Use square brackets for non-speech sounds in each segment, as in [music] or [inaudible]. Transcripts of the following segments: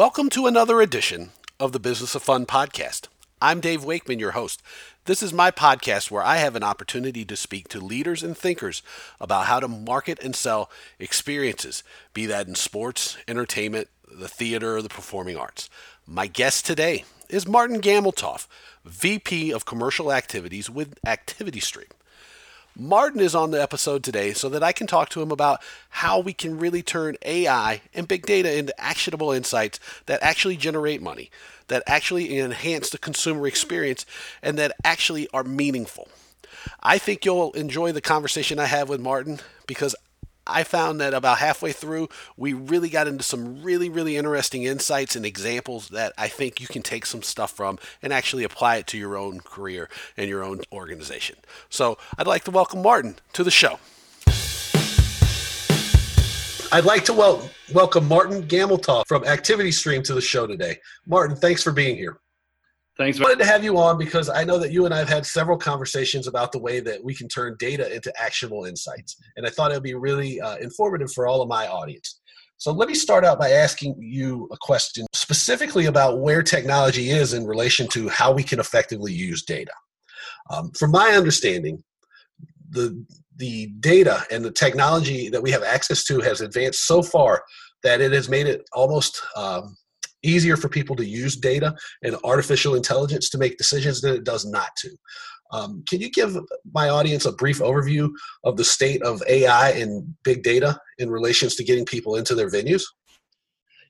Welcome to another edition of the Business of Fun podcast. I'm Dave Wakeman, your host. This is my podcast where I have an opportunity to speak to leaders and thinkers about how to market and sell experiences, be that in sports, entertainment, the theater, or the performing arts. My guest today is Martin Gameltoft, VP of Commercial Activities with ActivityStream. Martin is on the episode today so that I can talk to him about how we can really turn AI and big data into actionable insights that actually generate money, that actually enhance the consumer experience, and that actually are meaningful. I think you'll enjoy the conversation I have with Martin because I found that about halfway through, we really got into some really, really interesting insights and examples that I think you can take some stuff from and actually apply it to your own career and your own organization. So I'd like to welcome Martin to the show. I'd like to wel- welcome Martin Gameltoft from ActivityStream to the show today. Martin, thanks for being here. Thanks. I wanted to have you on because I know that you and I have had several conversations about the way that we can turn data into actionable insights. And I thought it would be really uh, informative for all of my audience. So let me start out by asking you a question specifically about where technology is in relation to how we can effectively use data. Um, from my understanding, the the data and the technology that we have access to has advanced so far that it has made it almost um, easier for people to use data and artificial intelligence to make decisions than it does not to. Um, can you give my audience a brief overview of the state of AI and big data in relations to getting people into their venues?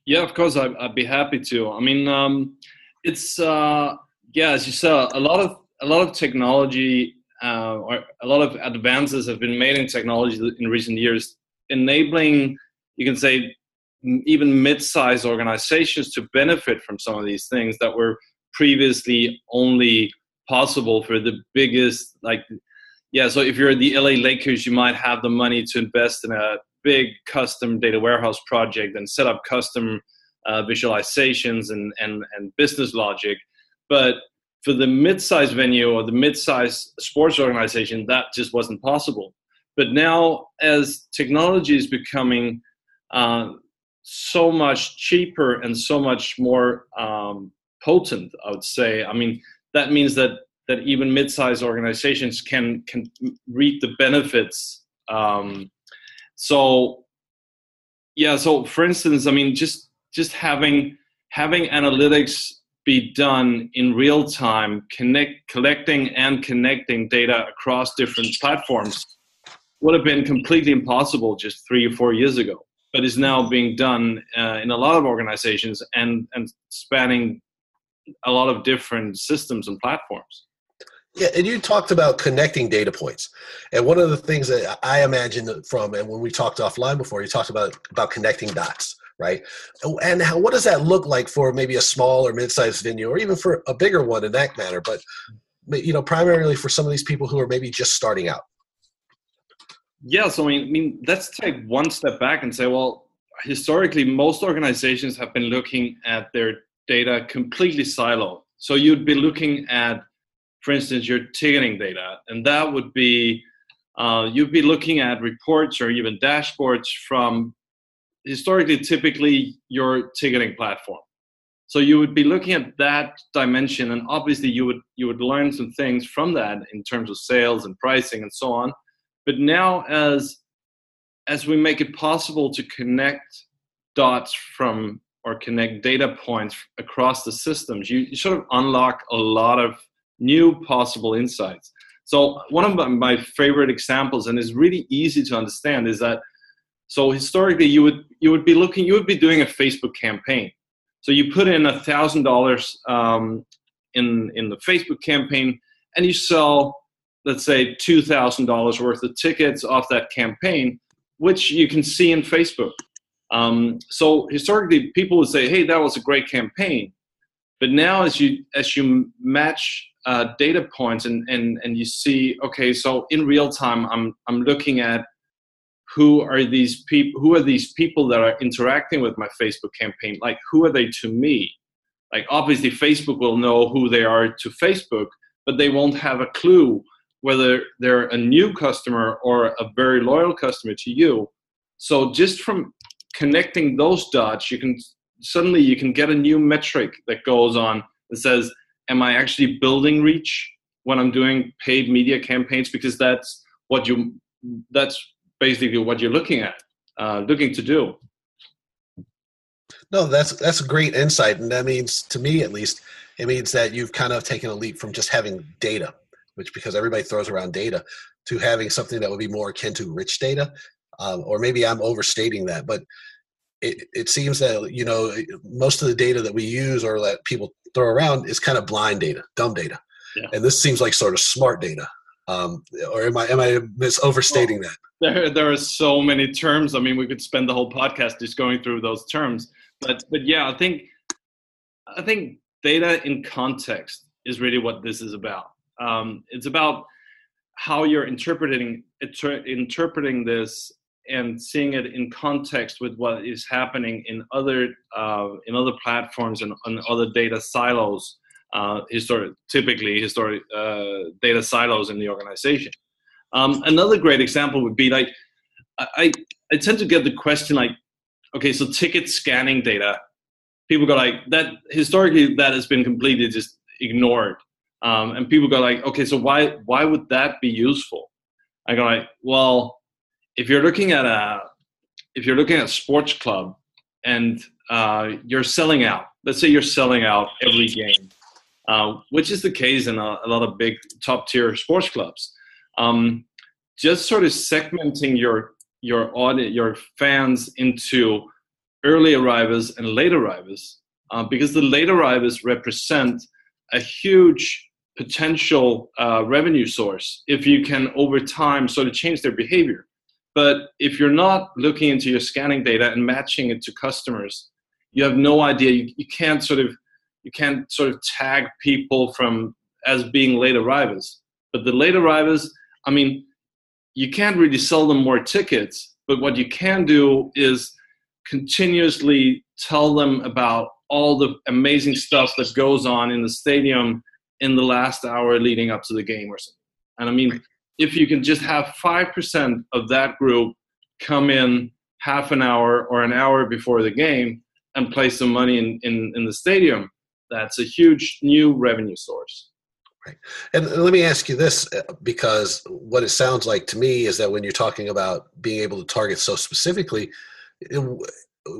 Yeah, of course, I'd, I'd be happy to. I mean, um, it's uh, yeah, as you saw, a lot of a lot of technology uh, or a lot of advances have been made in technology in recent years, enabling you can say even mid-sized organizations to benefit from some of these things that were previously only possible for the biggest like yeah so if you're the la lakers you might have the money to invest in a big custom data warehouse project and set up custom uh, visualizations and, and, and business logic. But for the mid-sized venue or the mid-sized sports organization that just wasn't possible. But now as technology is becoming uh, so much cheaper and so much more um, potent. I would say. I mean, that means that that even mid-sized organizations can can reap the benefits. Um, so, yeah. So, for instance, I mean, just just having having analytics be done in real time, connect collecting and connecting data across different platforms would have been completely impossible just three or four years ago but is now being done uh, in a lot of organizations and and spanning a lot of different systems and platforms. Yeah, and you talked about connecting data points, and one of the things that I imagine from, and when we talked offline before, you talked about about connecting dots, right? And how what does that look like for maybe a small or mid-sized venue, or even for a bigger one in that matter? But you know, primarily for some of these people who are maybe just starting out. Yeah, so I mean, I mean, let's take one step back and say, well, historically, most organizations have been looking at their data completely siloed. So you'd be looking at, for instance, your ticketing data, and that would be uh, you'd be looking at reports or even dashboards from historically, typically your ticketing platform. So you would be looking at that dimension, and obviously you would you would learn some things from that in terms of sales and pricing and so on. But now, as as we make it possible to connect dots from or connect data points across the systems, you, you sort of unlock a lot of new possible insights. So one of my favorite examples, and is really easy to understand, is that so historically you would you would be looking you would be doing a Facebook campaign. So you put in a thousand dollars um, in in the Facebook campaign, and you sell let's say $2,000 worth of tickets off that campaign, which you can see in Facebook. Um, so historically, people would say, "Hey, that was a great campaign," but now as you as you match uh, data points and, and and you see, okay, so in real time, I'm I'm looking at who are these people who are these people that are interacting with my Facebook campaign? Like, who are they to me? Like, obviously, Facebook will know who they are to Facebook, but they won't have a clue whether they're a new customer or a very loyal customer to you. So just from connecting those dots, you can suddenly you can get a new metric that goes on that says, am I actually building reach when I'm doing paid media campaigns? Because that's what you, that's basically what you're looking at, uh, looking to do. No, that's that's a great insight, and that means to me at least, it means that you've kind of taken a leap from just having data, which because everybody throws around data, to having something that would be more akin to rich data, um, or maybe I'm overstating that, but it, it seems that you know most of the data that we use or that people throw around is kind of blind data, dumb data, yeah. and this seems like sort of smart data. Um, or am I am I mis overstating well, that? There there are so many terms. I mean, we could spend the whole podcast just going through those terms but but yeah, I think I think data in context is really what this is about. Um, it's about how you're interpreting inter- interpreting this and seeing it in context with what is happening in other uh, in other platforms and on other data silos. Uh, historic, typically historic uh, data silos in the organization. Um, another great example would be like I, I tend to get the question like okay, so ticket scanning data, people go like that. Historically, that has been completely just ignored, um, and people go like, okay, so why why would that be useful? I go like, well, if you're looking at a if you're looking at a sports club and uh, you're selling out, let's say you're selling out every game, uh, which is the case in a, a lot of big top tier sports clubs. Um, just sort of segmenting your your audience, your fans into early arrivals and late arrivals, uh, because the late arrivals represent a huge potential uh, revenue source if you can over time sort of change their behavior. But if you're not looking into your scanning data and matching it to customers, you have no idea. You, you can't sort of you can't sort of tag people from as being late arrivals. But the late arrivals, I mean, you can't really sell them more tickets, but what you can do is continuously tell them about all the amazing stuff that goes on in the stadium in the last hour leading up to the game or something. And I mean, if you can just have 5% of that group come in half an hour or an hour before the game and play some money in, in, in the stadium, that's a huge new revenue source. Right. And let me ask you this because what it sounds like to me is that when you're talking about being able to target so specifically, it,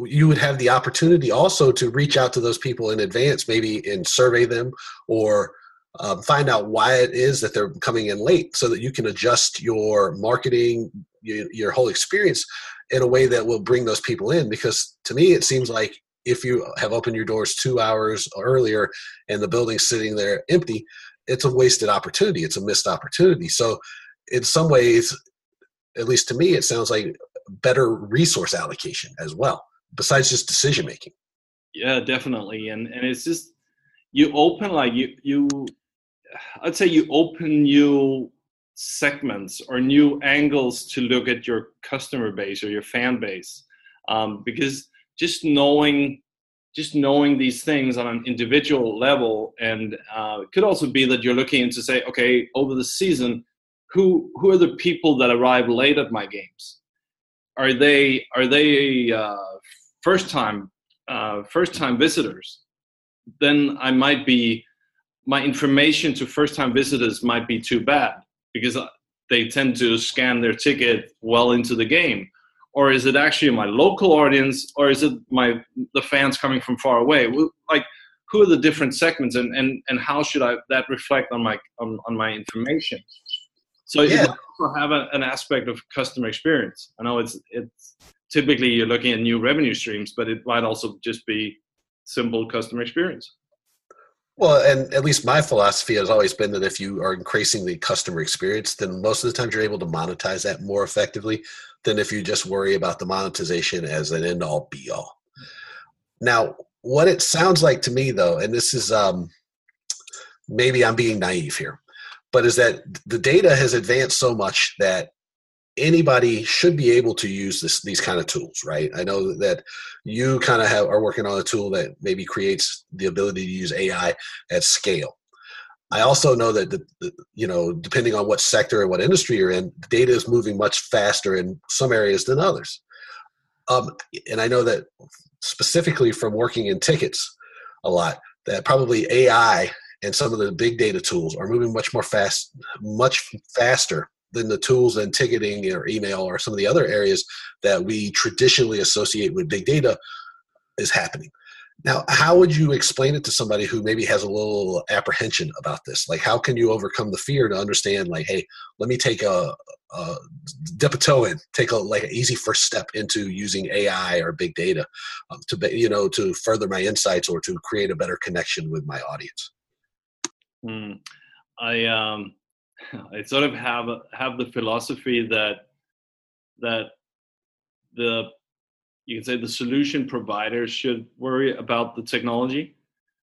you would have the opportunity also to reach out to those people in advance, maybe and survey them or um, find out why it is that they're coming in late so that you can adjust your marketing, your, your whole experience in a way that will bring those people in. Because to me, it seems like if you have opened your doors two hours earlier and the building's sitting there empty, it's a wasted opportunity. It's a missed opportunity. So, in some ways, at least to me, it sounds like better resource allocation as well, besides just decision making. Yeah, definitely. And and it's just you open like you you I'd say you open new segments or new angles to look at your customer base or your fan base. Um, because just knowing just knowing these things on an individual level and uh, it could also be that you're looking to say okay over the season who who are the people that arrive late at my games are they are they uh, first time uh, first time visitors then i might be my information to first time visitors might be too bad because they tend to scan their ticket well into the game. Or is it actually my local audience or is it my the fans coming from far away? Like who are the different segments and and, and how should i that reflect on my on, on my information? So yeah. you also have a, an aspect of customer experience. I know it's it's typically you're looking at new revenue streams but it might also just be simple customer experience well, and at least my philosophy has always been that if you are increasing the customer experience, then most of the times you're able to monetize that more effectively than if you just worry about the monetization as an end all be all. Now, what it sounds like to me, though, and this is um, maybe I'm being naive here, but is that the data has advanced so much that anybody should be able to use this these kind of tools right? I know that you kind of have are working on a tool that maybe creates the ability to use ai at scale. I also know that the, the, you know depending on what sector and what industry you're in data is moving much faster in some areas than others. Um, and i know that specifically from working in tickets a lot that probably AI and some of the big data tools are moving much more fast, much faster than the tools and ticketing or email or some of the other areas that we traditionally associate with big data is happening. Now, how would you explain it to somebody who maybe has a little apprehension about this? Like, how can you overcome the fear to understand, like, hey, let me take a, a dip a toe in, take a like an easy first step into using AI or big data um, to, you know, to further my insights or to create a better connection with my audience. Mm, I um, [laughs] I sort of have have the philosophy that that the you can say the solution provider should worry about the technology,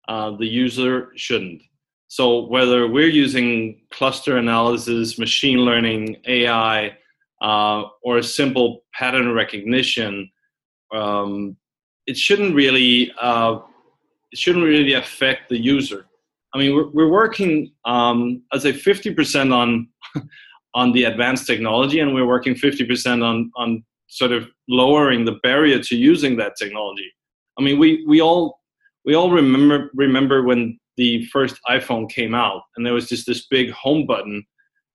uh, the user shouldn't. So whether we're using cluster analysis, machine learning, AI, uh, or a simple pattern recognition, um, it shouldn't really uh, it shouldn't really affect the user. I mean, we're, we're working, um, I'd say 50% on, [laughs] on the advanced technology, and we're working 50% on, on sort of lowering the barrier to using that technology. I mean, we, we all, we all remember, remember when the first iPhone came out and there was just this big home button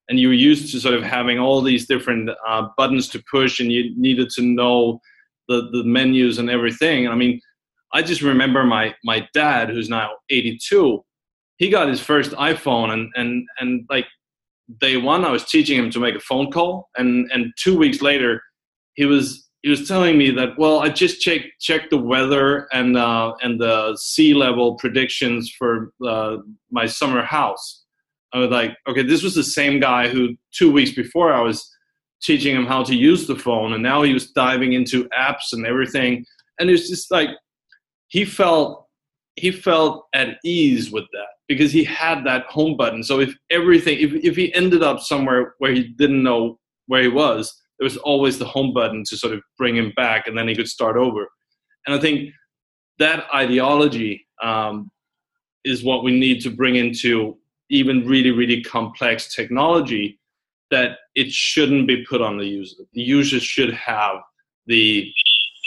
and you were used to sort of having all these different uh, buttons to push and you needed to know the, the menus and everything. I mean, I just remember my, my dad, who's now 82, he got his first iPhone and and and like day one I was teaching him to make a phone call. And and two weeks later he was he was telling me that well I just checked checked the weather and uh, and the sea level predictions for uh, my summer house. I was like okay this was the same guy who two weeks before I was teaching him how to use the phone. And now he was diving into apps and everything. And it's just like he felt he felt at ease with that because he had that home button. So if everything, if, if he ended up somewhere where he didn't know where he was, there was always the home button to sort of bring him back and then he could start over. And I think that ideology um, is what we need to bring into even really, really complex technology that it shouldn't be put on the user. The user should have the,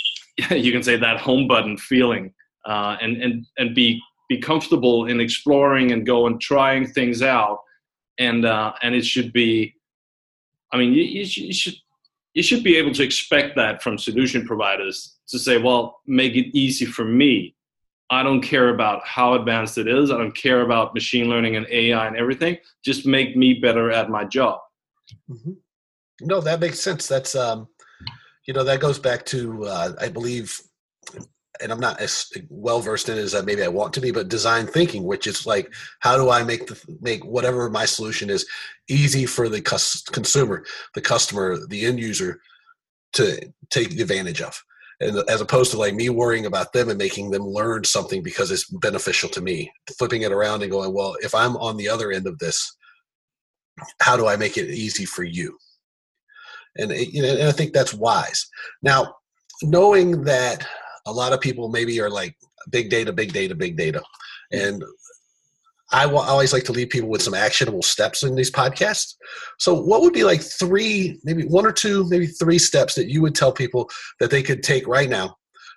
[laughs] you can say that home button feeling uh, and and and be be comfortable in exploring and go and trying things out. And uh, and it should be i mean you, you, should, you should you should be able to expect that from solution providers to say well make it easy for me. I don't care about how advanced it is. I don't care about machine learning and ai and everything. Just make me better at my job. Mm-hmm. no that makes sense. That's um you know that goes back to uh, i believe and I'm not as well versed in it as maybe I want to be, but design thinking, which is like, how do I make the make whatever my solution is easy for the cus- consumer, the customer, the end user to take advantage of, and as opposed to like me worrying about them and making them learn something because it's beneficial to me, flipping it around and going, well, if I'm on the other end of this, how do I make it easy for you? And you know, and I think that's wise. Now, knowing that a lot of people maybe are like big data, big data, big data. And I will always like to leave people with some actionable steps in these podcasts. So, what would be like three, maybe one or two, maybe three steps that you would tell people that they could take right now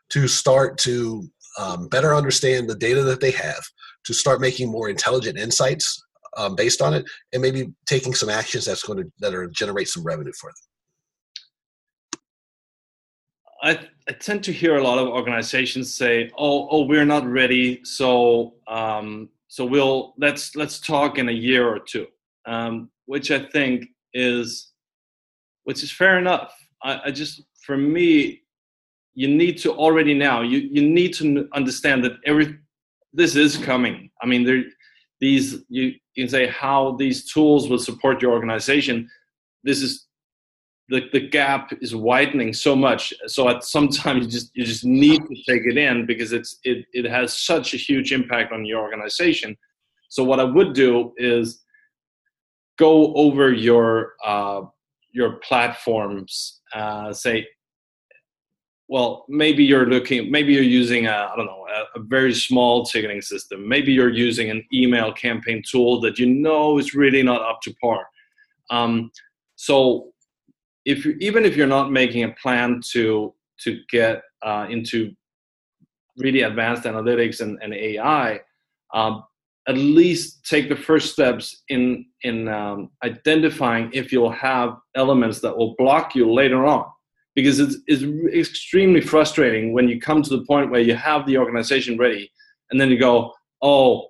to start to um, better understand the data that they have, to start making more intelligent insights um, based on it, and maybe taking some actions that's going to that are generate some revenue for them? I, I tend to hear a lot of organizations say, "Oh, oh, we're not ready, so um, so we'll let's let's talk in a year or two, um, which I think is which is fair enough. I, I just for me, you need to already now you you need to understand that every this is coming. I mean, there these you, you can say how these tools will support your organization. This is the, the gap is widening so much so at some time you just you just need to take it in because it's it, it has such a huge impact on your organization. So what i would do is go over your uh, your platforms uh, say well maybe you're looking maybe you're using a i don't know a, a, very small ticketing system. Maybe you're using an email campaign tool that you know is really not up to par. Um, so if you, even if you're not making a plan to to get uh, into really advanced analytics and, and AI, um, at least take the first steps in in um, identifying if you'll have elements that will block you later on. Because it's, it's extremely frustrating when you come to the point where you have the organization ready and then you go oh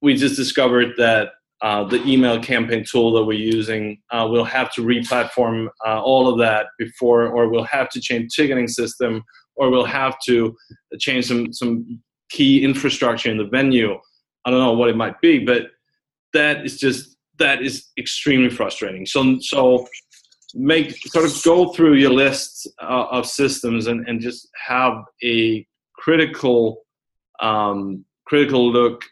we just discovered that uh, the email campaign tool that we're using uh, we'll have to re-platform uh, all of that before or we'll have to change ticketing system or we'll have to change some some key infrastructure in the venue I don't know what it might be, but that is just that is extremely frustrating. So so make sort of go through your list uh, of systems and, and just have a critical um, critical look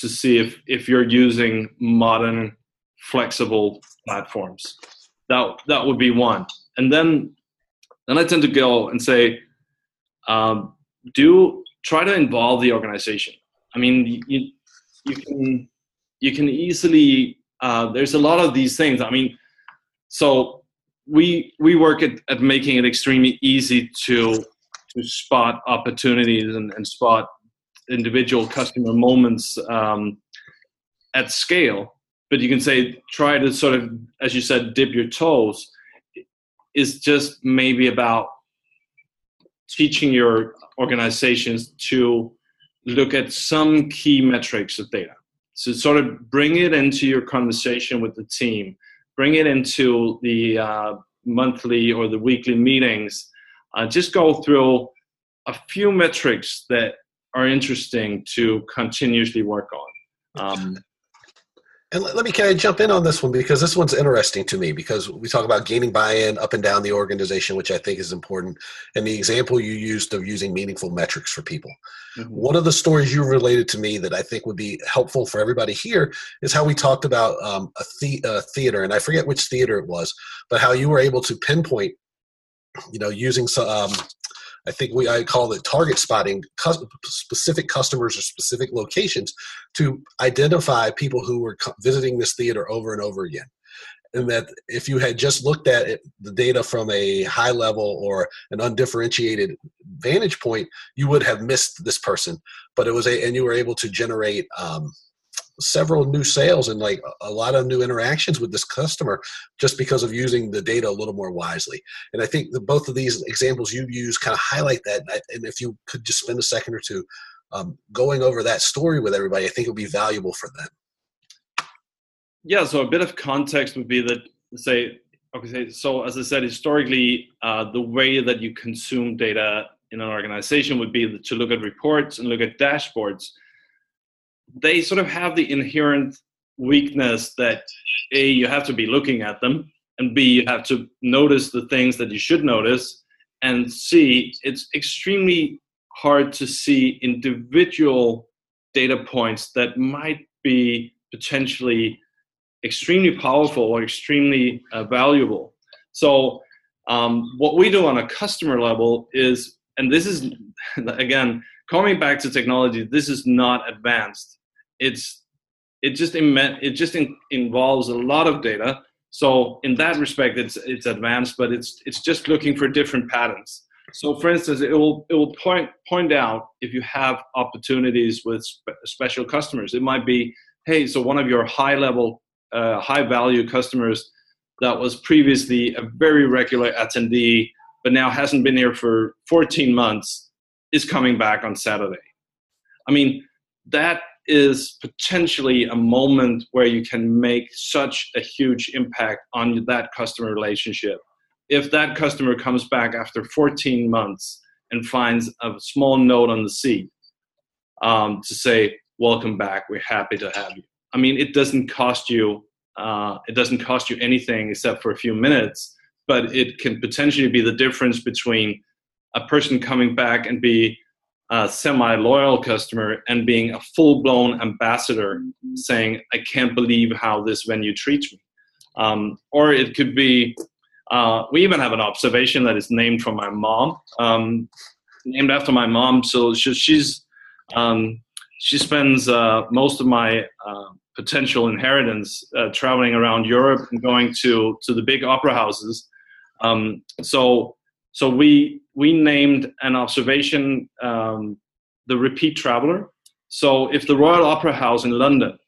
to see if if you're using modern flexible platforms. That that would be one, and then then I tend to go and say, um, do try to involve the organization. I mean, you you can you can easily uh, there's a lot of these things. I mean, so we we work at, at making it extremely easy to to spot opportunities and, and spot individual customer moments um, at scale. But you can say try to sort of, as you said, dip your toes. Is just maybe about teaching your organizations to look at some key metrics of data. So sort of bring it into your conversation with the team, bring it into the uh, monthly or the weekly meetings. Uh, just go through a few metrics that are interesting to continuously work on. Um, and let, me kind of jump in on this one because this one's interesting to me because we talk about gaining buy-in up and down the organization, which I think is important. And the example you used of using meaningful metrics for people. Mm-hmm. One of the stories you related to me that I think would be helpful for everybody here is how we talked about um, a, the- a theater, and I forget which theater it was, but how you were able to pinpoint, you know, using some um, I think we I call it target spotting specific customers or specific locations to identify people who were visiting this theater over and over again. And that if you had just looked at it, the data from a high level or an undifferentiated vantage point, you would have missed this person. But it was a, and you were able to generate um, several new sales and like a lot of new interactions with this customer just because of using the data a little more wisely. And I think that both of these examples you use kind of highlight that. And if you could just spend a second or two um, going over that story with everybody, I think it would be valuable for them. Yeah, so a bit of context would be that, say, okay, so as I said, historically, uh, the way that you consume data in an organization would be to look at reports and look at dashboards they sort of have the inherent weakness that a you have to be looking at them and b you have to notice the things that you should notice and c it's extremely hard to see individual data points that might be potentially extremely powerful or extremely uh, valuable. So um, what we do on a customer level is and this is [laughs] again coming back to technology this is not advanced it's it just it just in- involves a lot of data. So in that respect, it's it's advanced, but it's it's just looking for different patterns. So for instance, it will it will point point out if you have opportunities with spe- special customers. It might be, hey, so one of your high level, uh, high value customers that was previously a very regular attendee, but now hasn't been here for 14 months, is coming back on Saturday. I mean, that is potentially a moment where you can make such a huge impact on that customer relationship. If that customer comes back after 14 months and finds a small note on the seat um, to say, Welcome back, we're happy to have you. I mean, it doesn't cost you. Uh, it doesn't cost you anything except for a few minutes, but it can potentially be the difference between a person coming back and be a semi-loyal customer and being a full-blown ambassador saying i can't believe how this venue treats me. Um, or it could be uh, we even have an observation that is named for my mom um, named after my mom. So she, she's um, she spends uh, most of my uh, potential inheritance uh, traveling around europe and going to to the big opera houses. Um, so So we we named an observation um, the repeat traveler. So if the Royal Opera House in London,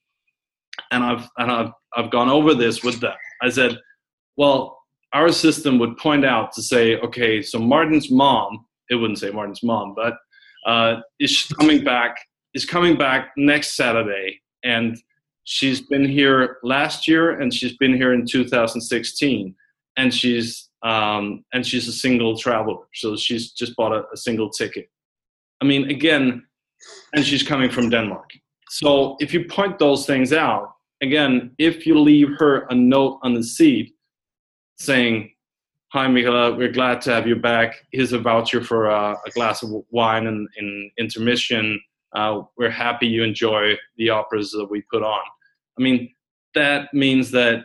and I've and I've I've gone over this with them, I said, well, our system would point out to say, okay, so Martin's mom, it wouldn't say Martin's mom, but uh, is coming back is coming back next Saturday, and she's been here last year, and she's been here in 2016, and she's um, and she's a single traveler, so she's just bought a, a single ticket. I mean, again, and she's coming from Denmark. So if you point those things out, again, if you leave her a note on the seat saying, Hi, Michaela, we're glad to have you back. Here's a voucher for uh, a glass of wine in, in intermission. Uh, we're happy you enjoy the operas that we put on. I mean, that means that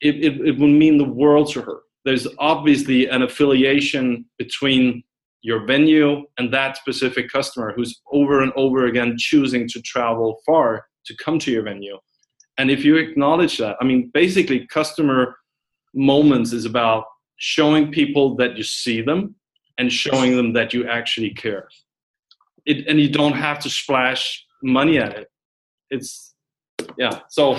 it, it, it mean the world to her there's obviously an affiliation between your venue and that specific customer who's over and over again choosing to travel far to come to your venue. And if you acknowledge that, I mean, basically, customer moments is about showing people that you see them and showing them that you actually care. It, and you don't have to splash money at it. It's, yeah. So,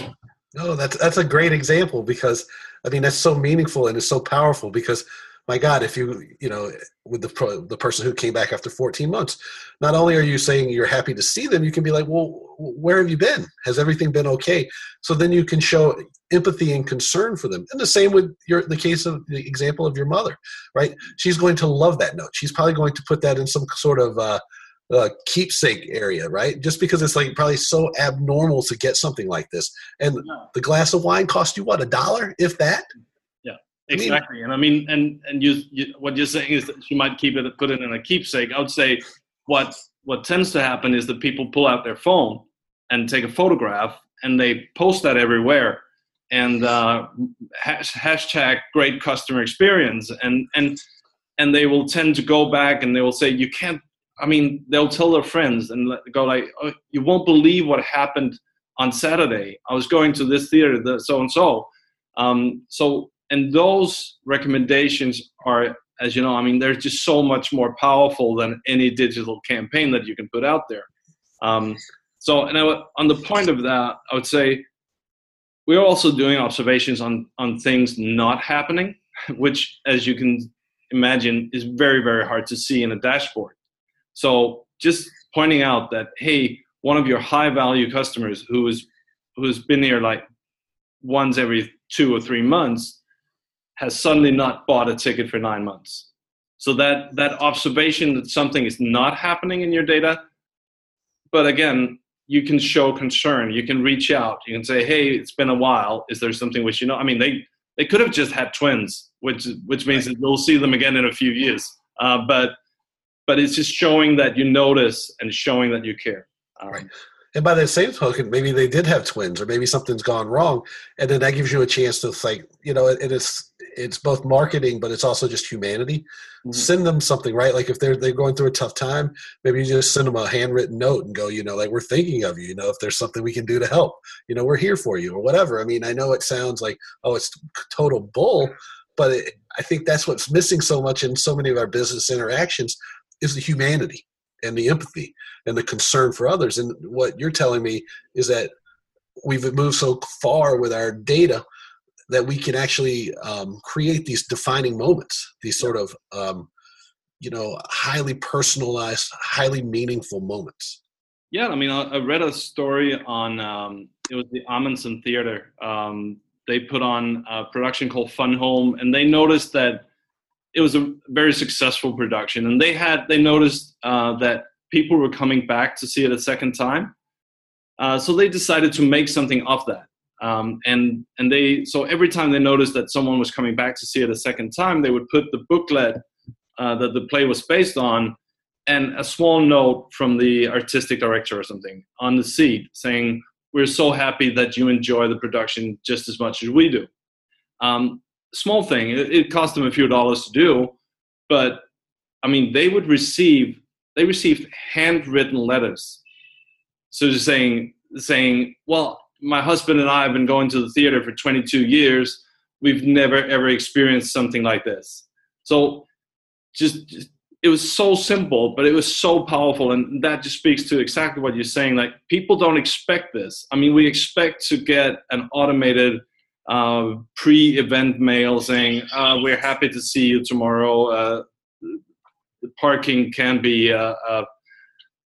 no, that's that's a great example because I mean, that's so meaningful and it's so powerful because, my God, if you, you know, with the the person who came back after 14 months, not only are you saying you're happy to see them, you can be like, well, where have you been? Has everything been okay? So then you can show empathy and concern for them. And the same with your the case of the example of your mother, right? She's going to love that note. She's probably going to put that in some sort of uh, uh, keepsake area, right? Just because it's like probably so abnormal to get something like this, and yeah. the glass of wine cost you what a dollar, if that. Yeah, exactly. I mean, and I mean, and and you, you, what you're saying is that you might keep it, put it in a keepsake. I would say what what tends to happen is that people pull out their phone and take a photograph, and they post that everywhere, and uh, hashtag great customer experience, and and and they will tend to go back and they will say you can't I mean, they'll tell their friends and go like, oh, "You won't believe what happened on Saturday. I was going to this theater, the so and so." So, and those recommendations are, as you know, I mean, they're just so much more powerful than any digital campaign that you can put out there. Um, so, and I, on the point of that, I would say we're also doing observations on on things not happening, [laughs] which, as you can imagine, is very very hard to see in a dashboard. So just pointing out that hey, one of your high value customers who is who's been here like once every two or three months has suddenly not bought a ticket for nine months. So that that observation that something is not happening in your data, but again, you can show concern. You can reach out. You can say, "Hey, it's been a while. Is there something which you know?" I mean, they they could have just had twins, which which means right. that you'll see them again in a few years. Uh, but but it's just showing that you notice and showing that you care. Um, right. And by that same token, maybe they did have twins, or maybe something's gone wrong, and then that gives you a chance to like, you know, it, it's it's both marketing, but it's also just humanity. Mm-hmm. Send them something, right? Like if they're they're going through a tough time, maybe you just send them a handwritten note and go, you know, like we're thinking of you. You know, if there's something we can do to help, you know, we're here for you, or whatever. I mean, I know it sounds like oh, it's total bull, but it, I think that's what's missing so much in so many of our business interactions is the humanity and the empathy and the concern for others. And what you're telling me is that we've moved so far with our data that we can actually um, create these defining moments, these sort of, um, you know, highly personalized, highly meaningful moments. Yeah, I mean, I, read a story on um, it was the Amundsen Theater. Um, they put on a production called Fun Home, and they noticed that it was a very successful production, and they had they noticed uh, that people were coming back to see it a second time, uh, so they decided to make something of that. Um, and and they so every time they noticed that someone was coming back to see it a second time, they would put the booklet uh, that the play was based on and a small note from the artistic director or something on the seat saying, "We're so happy that you enjoy the production just as much as we do." Um, small thing. It, it cost them a few dollars to do, but I mean, they would receive they received handwritten letters, so just saying saying, well, my husband and I have been going to the theater for 22 years. We've never ever experienced something like this. So just, just it was so simple, but it was so powerful, and that just speaks to exactly what you're saying. Like people don't expect this. I mean, we expect to get an automated uh, pre-event mail saying uh, we're happy to see you tomorrow. Uh, parking can be uh, uh,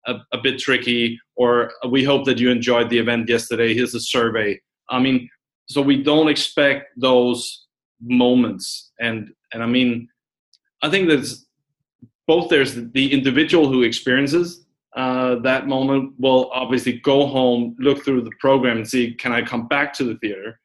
a, a, bit tricky, or we hope that you enjoyed the event yesterday. Here's a survey. I mean, so we don't expect those moments, and and I mean, I think there's both there's the individual who experiences uh, that moment will obviously go home, look through the program, and see can I come back to the theater.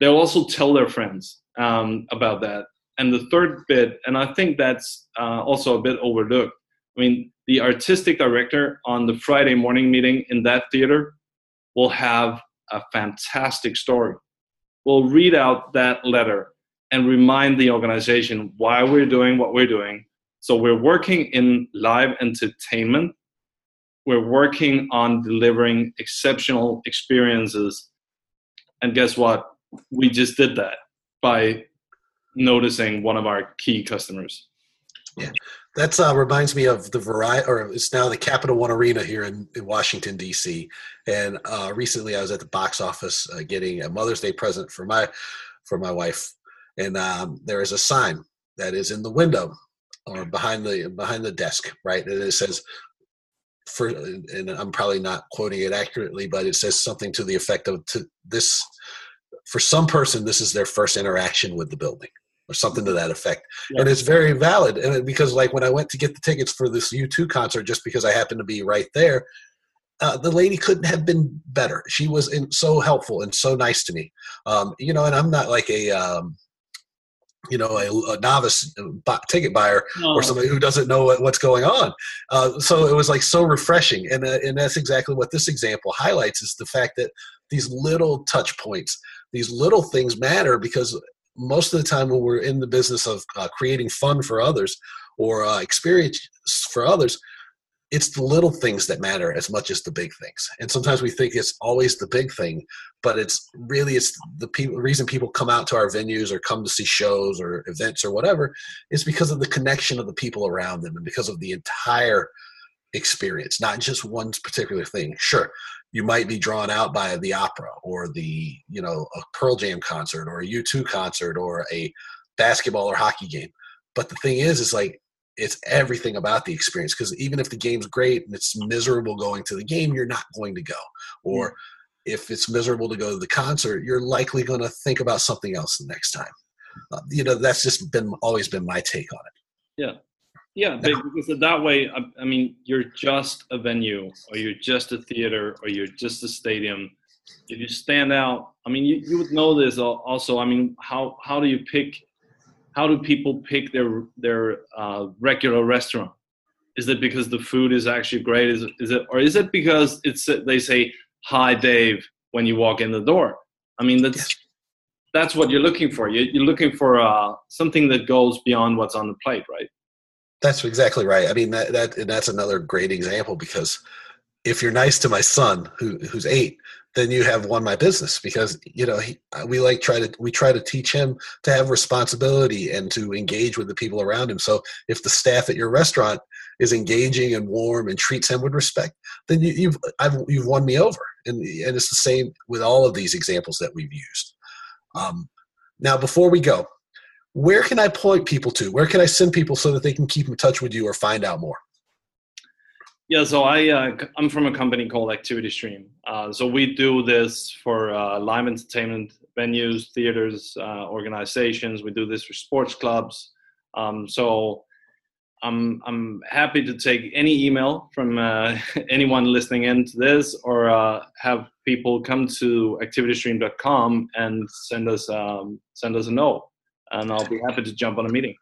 They'll also tell their friends um, about that. And the third bit, and I think that's uh, also a bit overlooked. I mean, the artistic director on the Friday morning meeting in that theater will have a fantastic story. We'll read out that letter and remind the organization why we're doing what we're doing, so we're working in live entertainment. We're working on delivering exceptional experiences. And guess what? We just did that by noticing one of our key customers. Yeah, that uh, reminds me of the Verizon, or it's now the Capital One Arena here in, in Washington D.C. And uh, recently, I was at the box office uh, getting a Mother's Day present for my for my wife, and um, there is a sign that is in the window or behind the behind the desk, right? And it says for and I'm probably not quoting it accurately, but it says something to the effect of to this for some person this is their first interaction with the building or something to that effect. Yeah. And it's very valid and because like when I went to get the tickets for this U2 concert just because I happened to be right there, uh, the lady couldn't have been better. She was in, so helpful and so nice to me. Um, you know, and I'm not like a um, you know a, a novice uh, ticket buyer or somebody who doesn't know what, what's going on uh, so it was like so refreshing and uh, and that's exactly what this example highlights is the fact that these little touch points these little things matter because most of the time when we're in the business of uh, creating fun for others or uh, experience for others it's the little things that matter as much as the big things. And sometimes we think it's always the big thing but it's really it's the people, reason people come out to our venues or come to see shows or events or whatever is because of the connection of the people around them and because of the entire experience not just one particular thing. Sure you might be drawn out by the opera or the you know a pearl jam concert or a u2 concert or a basketball or hockey game. But the thing is is like it's everything about the experience because even if the game's great and it's miserable going to the game you're not going to go. Or if it's miserable to go to the concert you're likely going to think about something else the next time. Uh, you know that's just been always been my take on it. Yeah yeah because that way I, I mean you're just a venue or you're just a theater or you're just a stadium if you stand out i mean you, you would know this also i mean how how do you pick how do people pick their their uh, regular restaurant? Is it because the food is actually great? Is it, is it or is it because it's they say hi Dave when you walk in the door? I mean that's that's what you're looking for. You're looking for uh, something that goes beyond what's on the plate, right? That's exactly right. I mean that that that's another great example because if you're nice to my son who who's eight, then you have won my business because you know he, we like try to we try to teach him to have responsibility and to engage with the people around him. So if the staff at your restaurant is engaging and warm and treats him with respect then you, you've I've, you've won me over. And and it's the same with all of these examples that we've used. Um, now before we go where can i point people to where can i send people so that they can keep in touch with you or find out more yeah, so I uh, I'm from a company called Activity Stream. Uh, so we do this for uh, live entertainment venues, theaters, uh, organizations. We do this for sports clubs. Um, so I'm I'm happy to take any email from uh, [laughs] anyone listening in to this, or uh, have people come to activitystream.com and send us um, send us a note, and I'll be happy to jump on a meeting.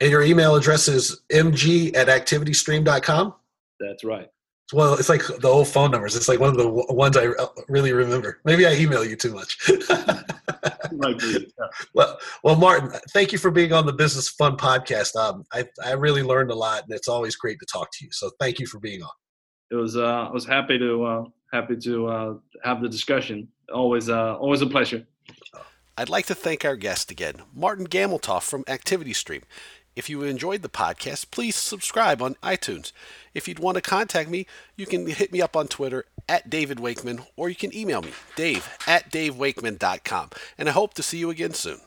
And your email address is mg at activitystream.com. That's right. Well, it's like the old phone numbers. It's like one of the ones I really remember. Maybe I email you too much. [laughs] [laughs] well, well, Martin, thank you for being on the Business Fun podcast. Um, I I really learned a lot, and it's always great to talk to you. So thank you for being on. It was uh, I was happy to uh, happy to uh, have the discussion. Always uh, always a pleasure. I'd like to thank our guest again, Martin Gameltoft from Activity Stream. If you enjoyed the podcast, please subscribe on iTunes. If you'd want to contact me, you can hit me up on Twitter at David Wakeman or you can email me, dave at davewakeman.com. And I hope to see you again soon.